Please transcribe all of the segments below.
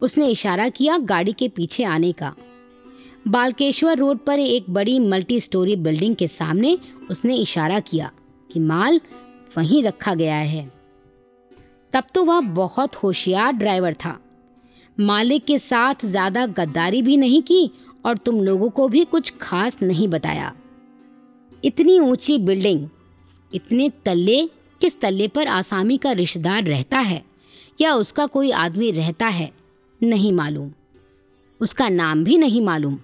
उसने इशारा किया गाड़ी के पीछे आने का। बालकेश्वर रोड पर एक बड़ी मल्टी स्टोरी बिल्डिंग के सामने उसने इशारा किया कि माल वहीं रखा गया है। तब तो वह बहुत होशियार ड्राइवर था। मालिक के साथ ज़्यादा गद्दारी भी नहीं की और तुम लोगों को भी कुछ खास नहीं बताया। इतनी ऊँची बिल्डिंग, इतने तल्ले, किस तल्ले पर आसामी का रिश्तेदार रहता है या उसका कोई आदमी रहता है नहीं मालूम। उसका नाम भी नहीं मालूम।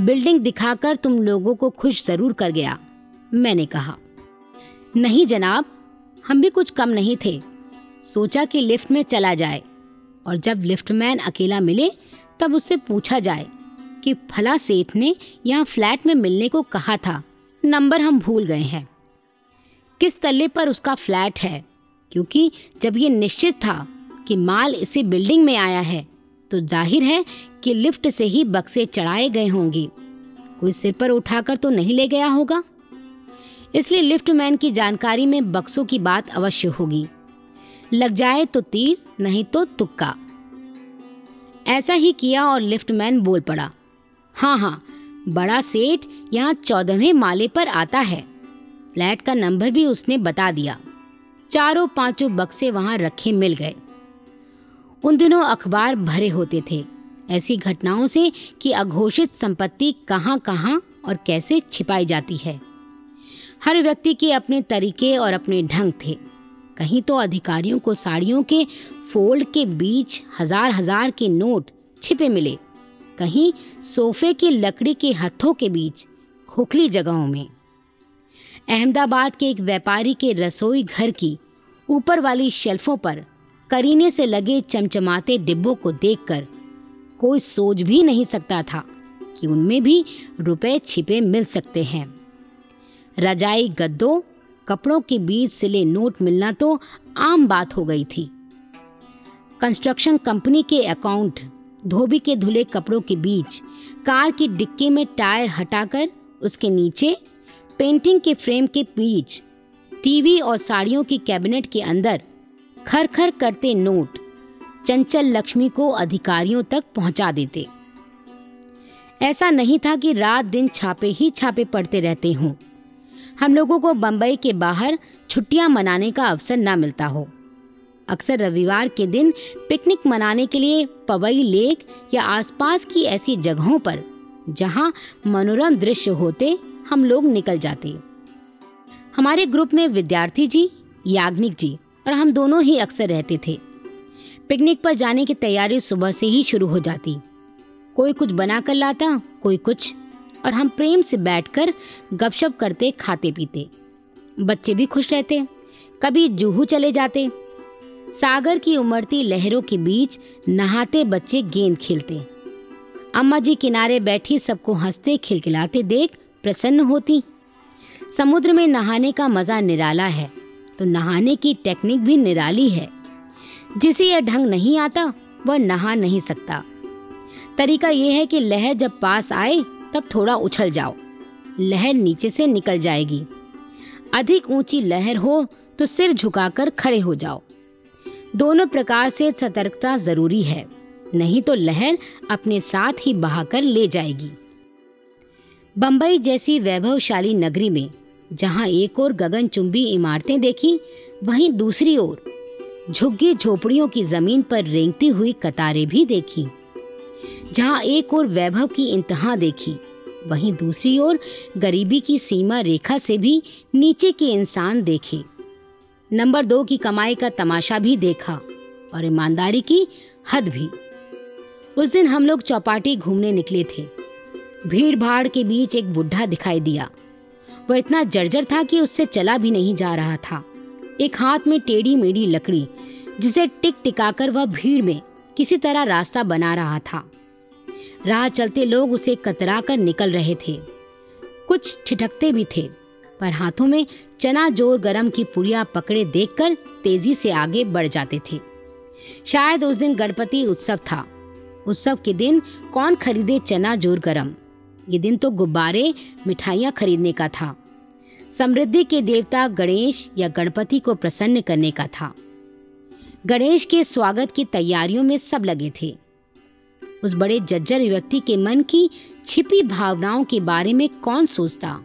बिल्डिंग दिखाकर तुम लोगों को खुश ज़रूर कर गया, मैंने कहा। नहीं जनाब, हम भी कुछ कम नहीं थे। सोचा कि लिफ्ट में चला जाए, और जब लिफ्टमैन अकेला मिले, तब उससे पूछा जाए कि फला सेठ ने यहाँ फ्लैट में मिलने को कहा था। नंबर हम भूल गए हैं। किस तल्ले पर उसका फ्लैट है? क्योंकि जब ये निश्चित था कि माल इसी बिल्डिंग में आया है। तो ज़ाहिर है कि लिफ्ट से ही बक्से चढ़ाए गए होंगे। कोई सिर पर उठाकर तो नहीं ले गया होगा? इसलिए लिफ्टमैन की जानकारी में बक्सों की बात अवश्य होगी। लग जाए तो तीर, नहीं तो तुक्का। ऐसा ही किया और लिफ्टमैन बोल पड़ा। हाँ हाँ बड़ा सेठ यहाँ चौदहवें माले पर आता है। फ्लैट का नंबर भी उसने बता दिया। चारों पाँचों बक्से वहाँ रखे मिल गए। उन दिनों अखबार भरे होते थे। ऐसी घटनाओं से कि अघोषित संपत्ति कहाँ कहाँ और कैसे छिपाई जाती है। हर व्यक्ति के अपने तरीके और अपने ढंग थे। कहीं तो अधिकारियों को साड़ियों के फोल्ड के बीच हज़ार हज़ार के नोट छिपे मिले। कहीं सोफे की लकड़ी के हथों के बीच खोखली जगहों में। अहमदाबाद के एक व्यापारी के रसोई घर की ऊपर वाली शेल्फों पर करीने से लगे चमचमाते डिब्बों को देखकर कोई सोच भी नहीं सकता था कि उनमें भी रुपए छिपे मिल सकते हैं। रजाई गद्दों, कपड़ों के बीच सिले नोट मिलना तो आम बात हो गई थी। कंस्ट्रक्शन कंपनी के अकाउंट, धोबी के धुले कपड़ों के बीच, कार की डिक्की में टायर हटाकर उसके नीचे, पेंटिंग के फ्रेम के बीच, टीवी और साड़ियों की कैबिनेट के अंदर खर खर करते नोट चंचल लक्ष्मी को अधिकारियों तक पहुँचा देते। ऐसा नहीं था कि रात दिन छापे ही छापे पड़ते रहते हों। हम लोगों को बम्बई के बाहर छुट्टियाँ मनाने का अवसर ना मिलता हो। अक्सर रविवार के दिन पिकनिक मनाने के लिए पवई लेक या आसपास की ऐसी जगहों पर, जहाँ मनोरम दृश्य होते, हम लोग निकल जाते। हमारे ग्रुप में विद्यार्थी जी, याग्निक जी और हम दोनों ही अक्सर रहते थे। पिकनिक पर जाने की तैयारी सुबह से ही शुरू हो जाती। कोई कुछ बना कर लाता, कोई कुछ, और हम प्रेम से बैठकर गपशप करते, खाते पीते। बच्चे भी खुश रहते, कभी जूहू चले जाते। सागर की उमड़ती लहरों के बीच नहाते बच्चे गेंद खेलते। अम्मा जी किनारे बैठी सबको हँसते, खिलखिलाते देख प्रसन्न होती। समुद्र में नहाने का मज़ा निराला है। तो नहाने की टेक्निक भी निराली है। जिसे यह ढंग नहीं आता, वह नहा नहीं सकता। तरीका यह है कि लहर जब पास आए, तब थोड़ा उछल जाओ। लहर नीचे से निकल जाएगी। अधिक ऊँची लहर हो तो सिर झुकाकर खड़े हो जाओ। दोनों प्रकार से सतर्कता ज़रूरी है। नहीं तो लहर अपने साथ ही बहाकर ले जाएगी। बंबई जैसी वैभवशाली नगरी में जहाँ एक और गगनचुंबी इमारतें देखी, वहीं दूसरी ओर झुग्गी झोपड़ियों की ज़मीन पर रेंगती हुई कतारें भी देखी। जहाँ एक और वैभव की इंतहा देखी, वहीं दूसरी ओर गरीबी की सीमा रेखा से भी नीचे के इंसान देखे। नंबर दो की कमाई का तमाशा भी देखा और ईमानदारी की हद भी। उस दिन हम लोग चौपाटी घूमने निकले थे। भीड़ भाड़ के बीच एक बुढ़ा दिखाई दिया। वह इतना जर्जर था कि उससे चला भी नहीं जा रहा था। एक हाथ में टेढ़ी मेढ़ी लकड़ी, जिसे टिक टिकाकर वह भीड़ में किसी तरह रास्ता बना रहा था। राह चलते लोग उसे कतरा कर निकल रहे थे। कुछ ठिठकते भी थे, पर हाथों में चना ज़ोर गरम की पुड़िया पकड़े देखकर तेज़ी से आगे बढ़ जाते थे। शायद उस दिन गणपति उत्सव था। उत्सव के दिन कौन खरीदे चना ज़ोर गरम? ये दिन तो गुब्बारे, मिठाइयाँ खरीदने का था। समृद्धि के देवता गणेश या गणपति को प्रसन्न करने का था। गणेश के स्वागत की तैयारियों में सब लगे थे। उस बड़े जज्जर व्यक्ति के मन की छिपी भावनाओं के बारे में कौन सोचता?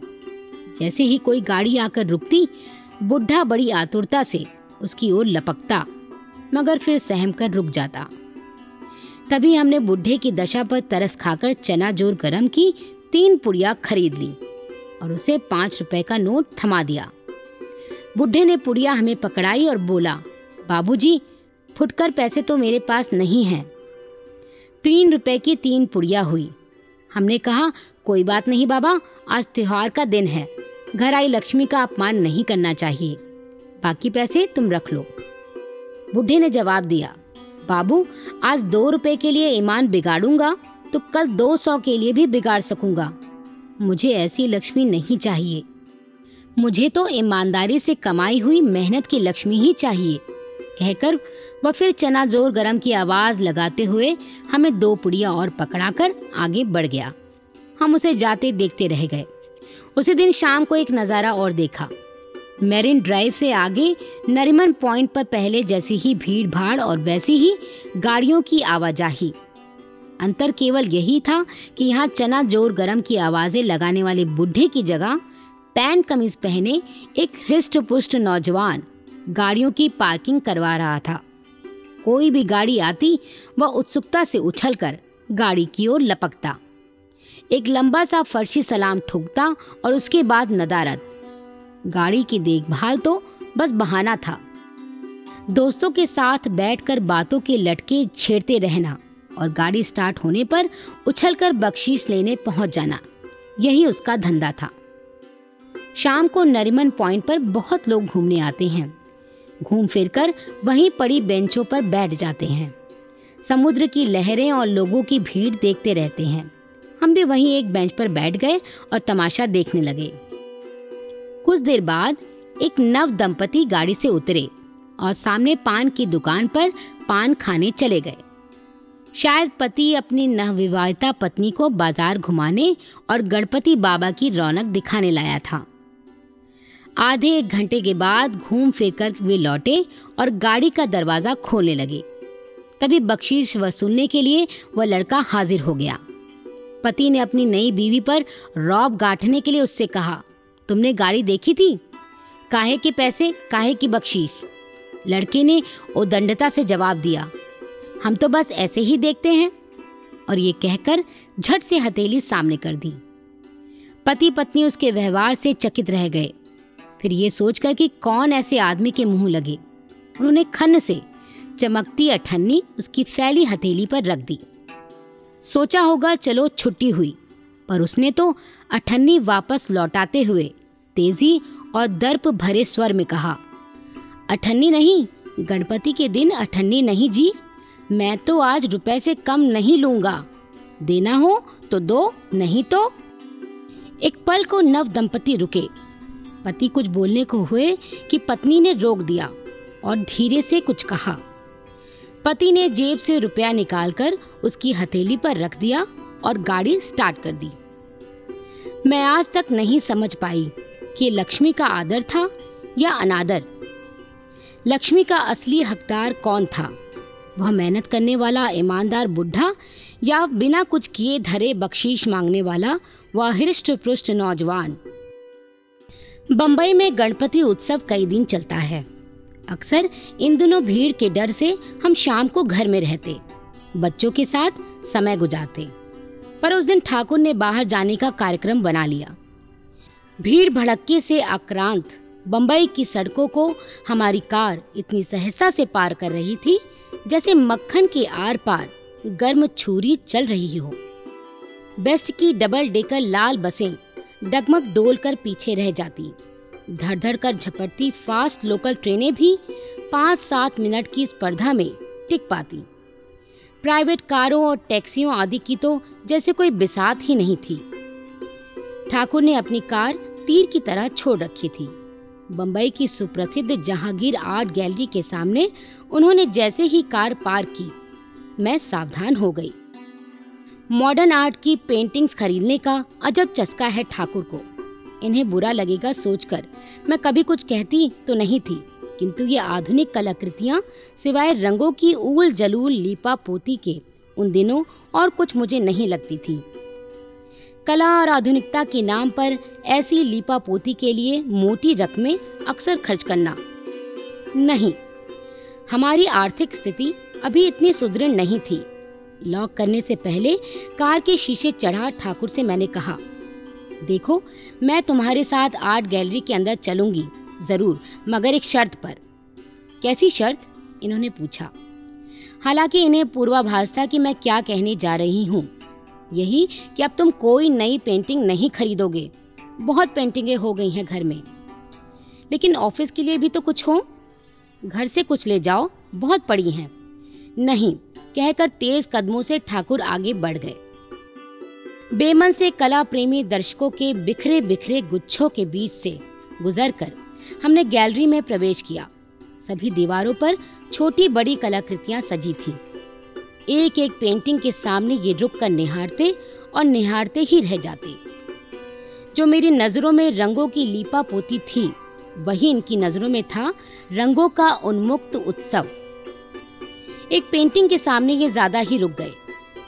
जैसे ही कोई गाड़ी आकर रुकती, बुढ़ा बड़ी आतुरता से उसकी ओर लपकता, मगर फिर सहम कर रुक जाता। तभी हमने बुढ़े की दशा पर तरस खाकर चना ज़ोर गरम की तीन पुड़िया खरीद ली। और उसे पाँच रुपए का नोट थमा दिया। बुढ़े ने पुड़िया हमें पकड़ाई और बोला, बाबूजी, फुटकर पैसे तो मेरे पास नहीं हैं। तीन रुपए की तीन पुड़िया हुई। हमने कहा, कोई बात नहीं बाबा, आज त्योहार का दिन है। घर आई लक्ष्मी का अपमान नहीं करना चाहिए। बाकी पैसे तुम रख लो। बुढ़े ने जवाब दिया, बाबू, आज दो रुपए के लिए ईमान बिगाड़ूँगा तो कल दो सौ के लिए भी बिगाड़ सकूँगा। मुझे ऐसी लक्ष्मी नहीं चाहिए। मुझे तो ईमानदारी से कमाई हुई मेहनत की लक्ष्मी ही चाहिए। कहकर वह फिर चना ज़ोर गरम की आवाज़ लगाते हुए हमें दो पुड़िया और पकड़ाकर आगे बढ़ गया। हम उसे जाते देखते रह गए। उसी दिन शाम को एक नज़ारा और देखा। मेरिन ड्राइव से आगे नरिमन पॉइंट पर पहले जैसी ही भीड़ भाड़ और वैसी ही गाड़ियों की आवाजाही। अंतर केवल यही था कि यहाँ चना ज़ोर गरम की आवाज़ें लगाने वाले बुढ़े की जगह पैंट कमीज पहने एक हृष्ट पुष्ट नौजवान गाड़ियों की पार्किंग करवा रहा था। कोई भी गाड़ी आती, वह उत्सुकता से उछलकर गाड़ी की ओर लपकता। एक लंबा सा फर्शी सलाम ठुकता और उसके बाद नदारत गाड़ी की देखभाल तो बस बहाना था। दोस्तों के साथ बैठकर बातों के लटके छेड़ते रहना। और गाड़ी स्टार्ट होने पर उछलकर बख्शीश लेने पहुँच जाना। यही उसका धंधा था। शाम को नरिमन पॉइंट पर बहुत लोग घूमने आते हैं। घूम फिर कर वहीं पड़ी बेंचों पर बैठ जाते हैं। समुद्र की लहरें और लोगों की भीड़ देखते रहते हैं। हम भी वहीं एक बेंच पर बैठ गए और तमाशा देखने लगे। कुछ देर बाद एक नव दंपति गाड़ी से उतरे और सामने पान की दुकान पर पान खाने चले गए। शायद पति अपनी नवविवाहिता पत्नी को बाज़ार घुमाने और गणपति बाबा की रौनक दिखाने लाया था। आधे एक घंटे के बाद घूम फिर कर वे लौटे और गाड़ी का दरवाज़ा खोलने लगे। तभी बख्शीश वसूलने के लिए वह लड़का हाजिर हो गया। पति ने अपनी नई बीवी पर रौब गांठने के लिए उससे कहा, तुमने गाड़ी देखी थी? काहे के पैसे, काहे की बख्शीश? लड़के ने उदंडता से जवाब दिया हम तो बस ऐसे ही देखते हैं। और ये कहकर झट से हथेली सामने कर दी। पति पत्नी उसके व्यवहार से चकित रह गए। फिर ये सोचकर कि कौन ऐसे आदमी के मुँह लगे। उन्होंने खन से चमकती अठन्नी उसकी फैली हथेली पर रख दी। सोचा होगा चलो छुट्टी हुई, पर उसने तो अठन्नी वापस लौटाते हुए तेज़ी और दर्प भरे स्वर में कहा, अठन्नी नहीं, गणपति के दिन अठन्नी नहीं जी। मैं तो आज रुपए से कम नहीं लूँगा। देना हो तो दो, नहीं तो? एक पल को नव दंपति रुके। पति कुछ बोलने को हुए कि पत्नी ने रोक दिया और धीरे से कुछ कहा। पति ने जेब से रुपया निकालकर उसकी हथेली पर रख दिया और गाड़ी स्टार्ट कर दी। मैं आज तक नहीं समझ पाई कि लक्ष्मी का आदर था या अनादर। लक्ष्मी का असली हकदार कौन था? वह मेहनत करने वाला, ईमानदार बुढ़ा या बिना कुछ किए धरे बख्शीश मांगने वाला, वह हृष्ट पृष्ठ नौजवान। बम्बई में गणपति उत्सव कई दिन चलता है। अक्सर इन दिनों भीड़ के डर से हम शाम को घर में रहते, बच्चों के साथ समय गुजारते। पर उस दिन ठाकुर ने बाहर जाने का कार्यक्रम बना लिया। भीड़ भड़क्के से आक्रांत बम्बई की सड़कों को हमारी कार इतनी सहजता से पार कर रही थी जैसे मक्खन के आर पार गर्म छुरी चल रही हो। बेस्ट की डबल डेकर लाल बसें डगमग डोल कर पीछे रह जाती। धड़ धड़ कर झपटती फास्ट लोकल ट्रेनें भी पाँच सात मिनट की स्पर्धा में टिक पाती। प्राइवेट कारों और टैक्सियों आदि की तो जैसे कोई बिसात ही नहीं थी। ठाकुर ने अपनी कार तीर की तरह छोड़ रखी थी। बम्बई की सुप्रसिद्ध जहांगीर आर्ट गैलरी के सामने उन्होंने जैसे ही कार पार्क की, मैं सावधान हो गई। मॉडर्न आर्ट की पेंटिंग्स खरीदने का अजब चस्का है ठाकुर को। इन्हें बुरा लगेगा सोचकर मैं कभी कुछ कहती तो नहीं थी, किंतु ये आधुनिक कलाकृतियाँ सिवाय रंगों की ऊल जलूल लीपा पोती के उन दिनों और कुछ मुझे नहीं लगती थी। कला और आधुनिकता के नाम पर ऐसी लीपा पोती के लिए मोटी रकमें अक्सर खर्च करना। नहीं, हमारी आर्थिक स्थिति अभी इतनी सुदृढ़ नहीं थी। लॉक करने से पहले कार के शीशे चढ़ा ठाकुर से मैंने कहा, देखो, मैं तुम्हारे साथ आर्ट गैलरी के अंदर चलूँगी, ज़रूर, मगर एक शर्त पर। कैसी शर्त? इन्होंने पूछा। हालाँकि इन्हें पूर्वाभास था कि मैं क्या कहने जा रही हूँ। यही कि अब तुम कोई नई पेंटिंग नहीं खरीदोगे। बहुत पेंटिंगें हो गई हैं घर में। लेकिन ऑफ़िस के लिए भी तो कुछ हो। घर से कुछ ले जाओ, बहुत पड़ी हैं। नहीं, कहकर तेज कदमों से ठाकुर आगे बढ़ गए। बेमन से कला प्रेमी दर्शकों के बिखरे बिखरे गुच्छों के बीच से गुजरकर हमने गैलरी में प्रवेश किया। सभी दीवारों पर छोटी बड़ी कलाकृतियाँ सजी थी। एक एक पेंटिंग के सामने ये रुक कर निहारते और निहारते ही रह जाते। जो मेरी नज़रों में रंगों की लीपा पोती थी, वही इनकी नज़रों में था रंगों का उन्मुक्त उत्सव। एक पेंटिंग के सामने ये ज़्यादा ही रुक गए।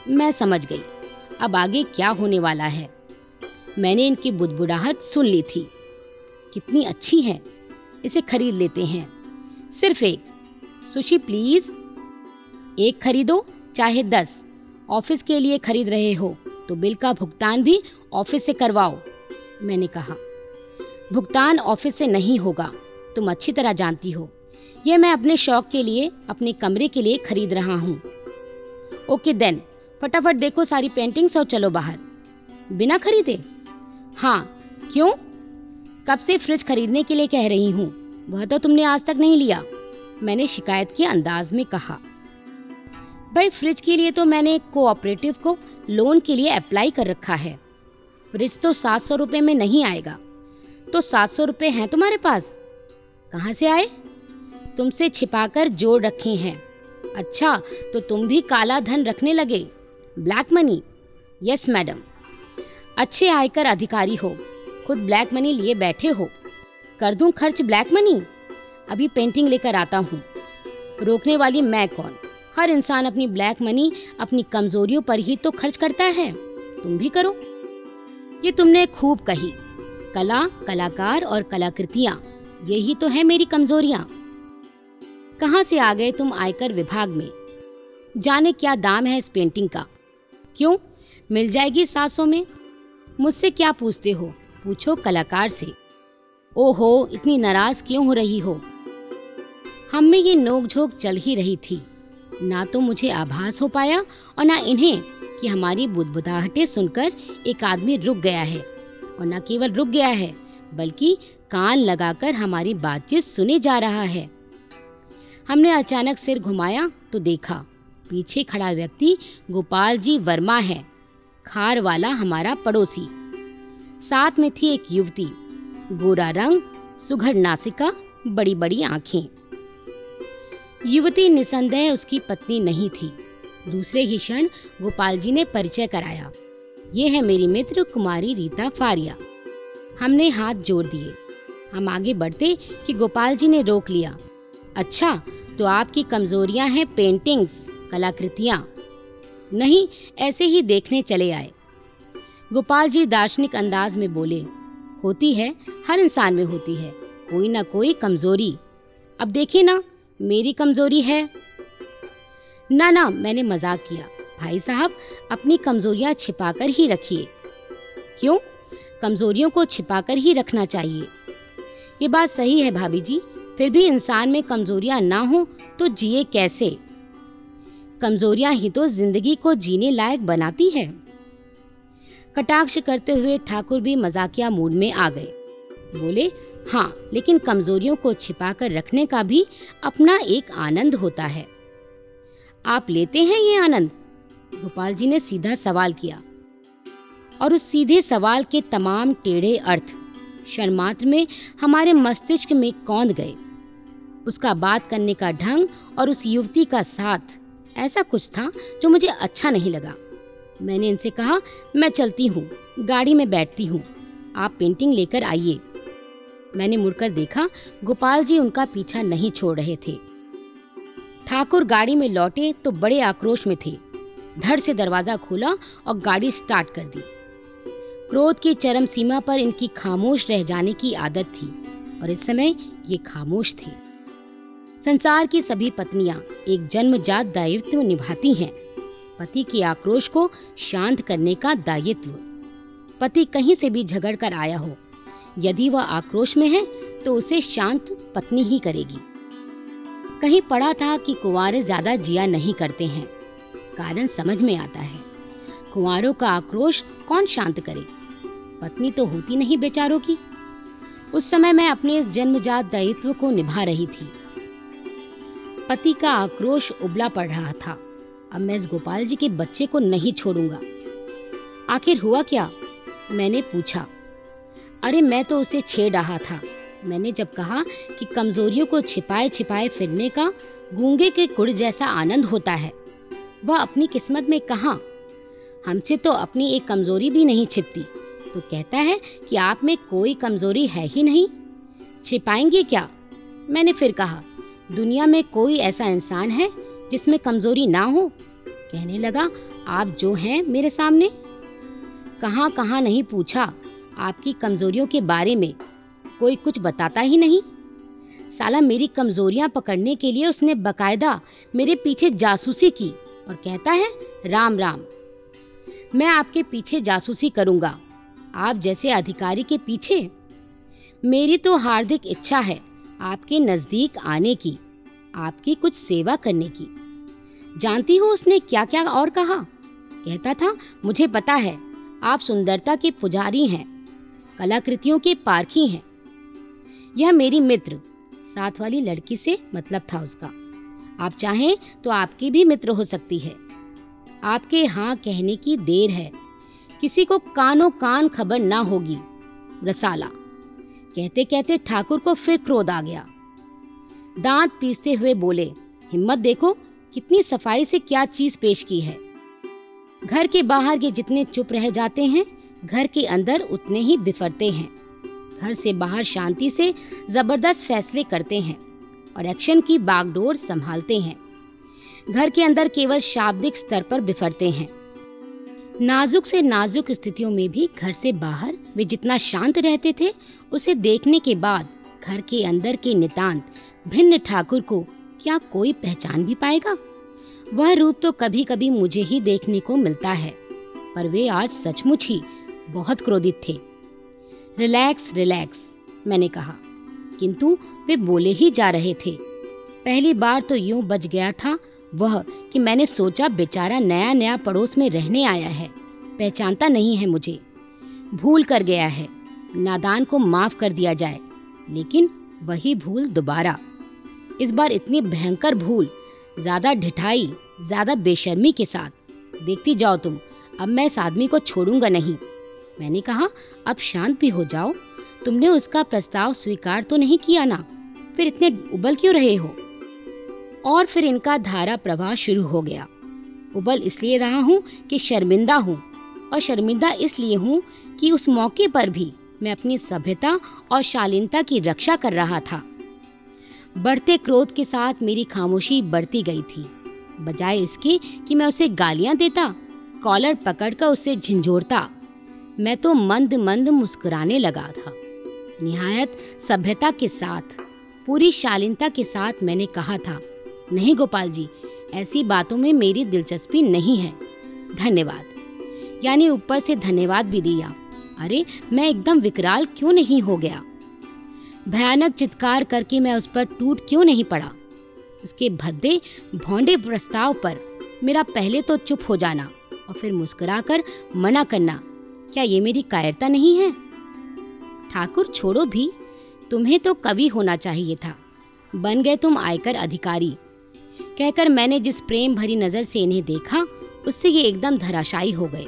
मैं समझ गई, अब आगे क्या होने वाला है। मैंने इनकी बुदबुदाहट सुन ली थी। कितनी अच्छी है, इसे खरीद लेते हैं। सिर्फ़ एक, सुशी, प्लीज़। एक खरीदो। चाहे दस। ऑफ़िस के लिए खरीद रहे हो तो बिल का भुगतान भी ऑफ़िस से करवाओ, मैंने कहा। भुगतान ऑफ़िस से नहीं होगा, तुम अच्छी तरह जानती हो। यह मैं अपने शौक के लिए, अपने कमरे के लिए खरीद रहा हूँ। ओके देन, फटाफट देखो सारी पेंटिंग्स और चलो बाहर। बिना खरीदे? हाँ क्यों? कब से फ्रिज खरीदने के लिए कह रही हूँ, वह तो तुमने आज तक नहीं लिया, मैंने शिकायत के अंदाज में कहा। भाई फ्रिज के लिए तो मैंने कोऑपरेटिव को लोन के लिए अप्लाई कर रखा है। फ्रिज तो सात सौ रुपये में नहीं आएगा। तो सात सौ रुपये हैं तुम्हारे पास? कहाँ से आए? तुमसे छिपाकर जोड़ रखे हैं। अच्छा तो तुम भी काला धन रखने लगे। ब्लैक मनी यस मैडम अच्छे आयकर अधिकारी हो। खुद ब्लैक मनी लिए बैठे हो। कर दूँ खर्च ब्लैक मनी अभी पेंटिंग लेकर आता हूँ। रोकने वाली मैं कौन? हर इंसान अपनी ब्लैक मनी अपनी कमजोरियों पर ही तो खर्च करता है। तुम भी करो। ये तुमने खूब कही। कला, कलाकार और कलाकृतियाँ, यही तो है मेरी कमजोरियाँ। कहाँ से आ गए तुम आयकर विभाग में? जाने क्या दाम है इस पेंटिंग का? क्यों? मिल जाएगी सात सौ में? मुझसे क्या पूछते हो? पूछो कलाकार से। ओहो, इतनी नाराज़ क्यों हो रही हो? हम में ये नोकझोंक चल ही रही थी। ना तो मुझे आभास हो पाया और ना इन्हें कि हमारी बुदबुदाहटें सुनकर एक आदमी रुक गया है और न केवल रुक गया है, बल्कि कान लगाकर हमारी बातचीत सुने जा रहा है। हमने अचानक सिर घुमाया तो देखा, पीछे खड़ा व्यक्ति गोपाल जी वर्मा है, खार वाला हमारा पड़ोसी। साथ में थी एक युवती गोरा रंग, सुघड़ नासिका बड़ी बड़ी आँखें। युवती निसंदेह उसकी पत्नी नहीं थी। दूसरे ही क्षण गोपाल जी ने परिचय कराया। ये है मेरी मित्र कुमारी रीता फारिया। हमने हाथ जोड़ दिए। हम आगे बढ़ते कि गोपाल जी ने रोक लिया। अच्छा तो आपकी कमजोरियाँ हैं पेंटिंग्स कलाकृतियाँ। नहीं, ऐसे ही देखने चले आए। गोपाल जी दार्शनिक अंदाज में बोले, होती है, हर इंसान में होती है। कोई ना कोई कमज़ोरी। अब देखिए ना मेरी कमज़ोरी है। ना ना, मैंने मज़ाक किया। भाई साहब, अपनी कमजोरियाँ छिपाकर ही रखिए। क्यों? कमजोरियों को छिपाकर ही रखना चाहिए। ये बात सही है भाभी जी। फिर भी इंसान में कमजोरियाँ ना हो तो जिए कैसे? कमजोरियाँ ही तो ज़िंदगी को जीने लायक बनाती है। कटाक्ष करते हुए ठाकुर भी मजाकिया मूड में आ गए। बोले हाँ लेकिन कमजोरियों को छिपाकर रखने का भी अपना एक आनंद होता है। आप लेते हैं ये आनंद? गोपाल जी ने सीधा सवाल किया। और उस सीधे सवाल के तमाम टेढ़े अर्थ क्षणमात्र में हमारे मस्तिष्क में कौंध गए। उसका बात करने का ढंग और उस युवती का साथ, ऐसा कुछ था जो मुझे अच्छा नहीं लगा। मैंने इनसे कहा, मैं चलती हूँ, गाड़ी में बैठती हूँ। आप पेंटिंग लेकर आइए। मैंने मुड़कर देखा, गोपाल जी उनका पीछा नहीं छोड़ रहे थे। ठाकुर गाड़ी में लौटे तो बड़े आक्रोश में थे। धड़ से दरवाज़ा खोला और गाड़ी स्टार्ट कर दी। क्रोध की चरम सीमा पर इनकी खामोश रह जाने की आदत थी और इस समय ये खामोश थे। संसार की सभी पत्नियाँ एक जन्मजात दायित्व निभाती हैं। पति के आक्रोश को शांत करने का दायित्व। पति कहीं से भी झगड़ कर आया हो यदि वह आक्रोश में है तो उसे शांत पत्नी ही करेगी। कहीं पढ़ा था कि कुंवारे ज़्यादा जिया नहीं करते हैं। कारण समझ में आता है। कुंवारों का आक्रोश कौन शांत करे? पत्नी तो होती नहीं बेचारों की। उस समय मैं अपने जन्मजात दायित्व को निभा रही थी। पति का आक्रोश उबला पड़ रहा था। अब मैं इस गोपाल जी के बच्चे को नहीं छोड़ूँगा। आखिर हुआ क्या? मैंने पूछा। अरे मैं तो उसे छेड़ रहा था। मैंने जब कहा कि कमजोरियों को छिपाए छिपाए फिरने का, गूँगे के गुड़ जैसा आनंद होता है। वह अपनी किस्मत में कहा, हमसे तो अपनी एक कमज़ोरी भी नहीं छिपती। तो कहता है कि आप में कोई कमज़ोरी है ही नहीं। छिपाएँगे क्या? मैंने फिर कहा, दुनिया में कोई ऐसा इंसान है जिसमें कमज़ोरी ना हो? कहने लगा, आप जो हैं मेरे सामने? कहाँ कहाँ नहीं पूछा। आपकी कमजोरियों के बारे में कोई कुछ बताता ही नहीं। साला मेरी कमजोरियाँ पकड़ने के लिए उसने बकायदा मेरे पीछे जासूसी की और कहता है, राम राम, मैं आपके पीछे जासूसी करूँगा। आप जैसे अधिकारी के पीछे, मेरी तो हार्दिक इच्छा है आपके नज़दीक आने की, आपकी कुछ सेवा करने की। जानती हो उसने क्या क्या और कहा? कहता था, मुझे पता है, आप सुंदरता के पुजारी हैं। कलाकृतियों के पारखी हैं यह मेरी मित्र, साथ वाली लड़की से मतलब था उसका। आप चाहें तो आपकी भी मित्र हो सकती है। आपके हाँ कहने की देर है। किसी को कानो कान खबर ना होगी, रसाला। कहते कहते ठाकुर को फिर क्रोध आ गया। दांत पीसते हुए बोले, हिम्मत देखो कितनी सफ़ाई से क्या चीज़ पेश की है। घर के बाहर ये जितने चुप रह जाते हैं घर के अंदर उतने ही बिफरते हैं। घर से बाहर शांति से ज़बरदस्त फैसले करते हैं और एक्शन की बागडोर संभालते हैं। घर के अंदर केवल शाब्दिक स्तर पर बिफरते हैं। नाजुक से नाजुक स्थितियों में भी घर से बाहर वे जितना शांत रहते थे, उसे देखने के बाद घर के अंदर के नितांत भिन्न ठाकुर को क्या कोई पहचान भी पाएगा? वह रूप तो कभी कभी मुझे ही देखने को मिलता है, पर वे आज सचमुच ही बहुत क्रोधित थे। रिलैक्स रिलैक्स, मैंने कहा। किंतु वे बोले ही जा रहे थे। पहली बार तो यूँ बच गया था वह कि मैंने सोचा बेचारा नया नया पड़ोस में रहने आया है। पहचानता नहीं है मुझे। भूल कर गया है। नादान को माफ़ कर दिया जाए। लेकिन वही भूल दोबारा। इस बार इतनी भयंकर भूल, ज़्यादा ढिठाई, ज़्यादा बेशर्मी के साथ। देखती जाओ तुम, अब मैं इस आदमी को छोड़ूँगा नहीं। मैंने कहा, अब शांत भी हो जाओ। तुमने उसका प्रस्ताव स्वीकार तो नहीं किया ना? फिर इतने उबल क्यों रहे हो? और फिर इनका धारा प्रवाह शुरू हो गया। उबल इसलिए रहा हूँ कि शर्मिंदा हूँ और शर्मिंदा इसलिए हूँ कि उस मौके पर भी मैं अपनी सभ्यता और शालीनता की रक्षा कर रहा था। बढ़ते क्रोध के साथ मेरी खामोशी बढ़ती गई थी। बजाय इसके कि मैं उसे गालियाँ देता, कॉलर पकड़कर उसे झिंझोड़ता मैं तो मंद मंद मुस्कुराने लगा था। निहायत सभ्यता के साथ, पूरी शालीनता के साथ मैंने कहा था, नहीं गोपाल जी, ऐसी बातों में मेरी दिलचस्पी नहीं है। धन्यवाद। यानी ऊपर से धन्यवाद भी दिया। अरे, मैं एकदम विकराल क्यों नहीं हो गया? भयानक चित्कार करके मैं उस पर टूट क्यों नहीं पड़ा? उसके भद्दे, भौंडे प्रस्ताव पर मेरा पहले तो चुप हो जाना और फिर मुस्कुराकर मना करना। क्या ये मेरी कायरता नहीं है? ठाकुर, छोड़ो भी। तुम्हें तो कवि होना चाहिए था। बन गए तुम आयकर अधिकारी। कहकर मैंने जिस प्रेम भरी नज़र से इन्हें देखा, उससे ये एकदम धराशायी हो गए।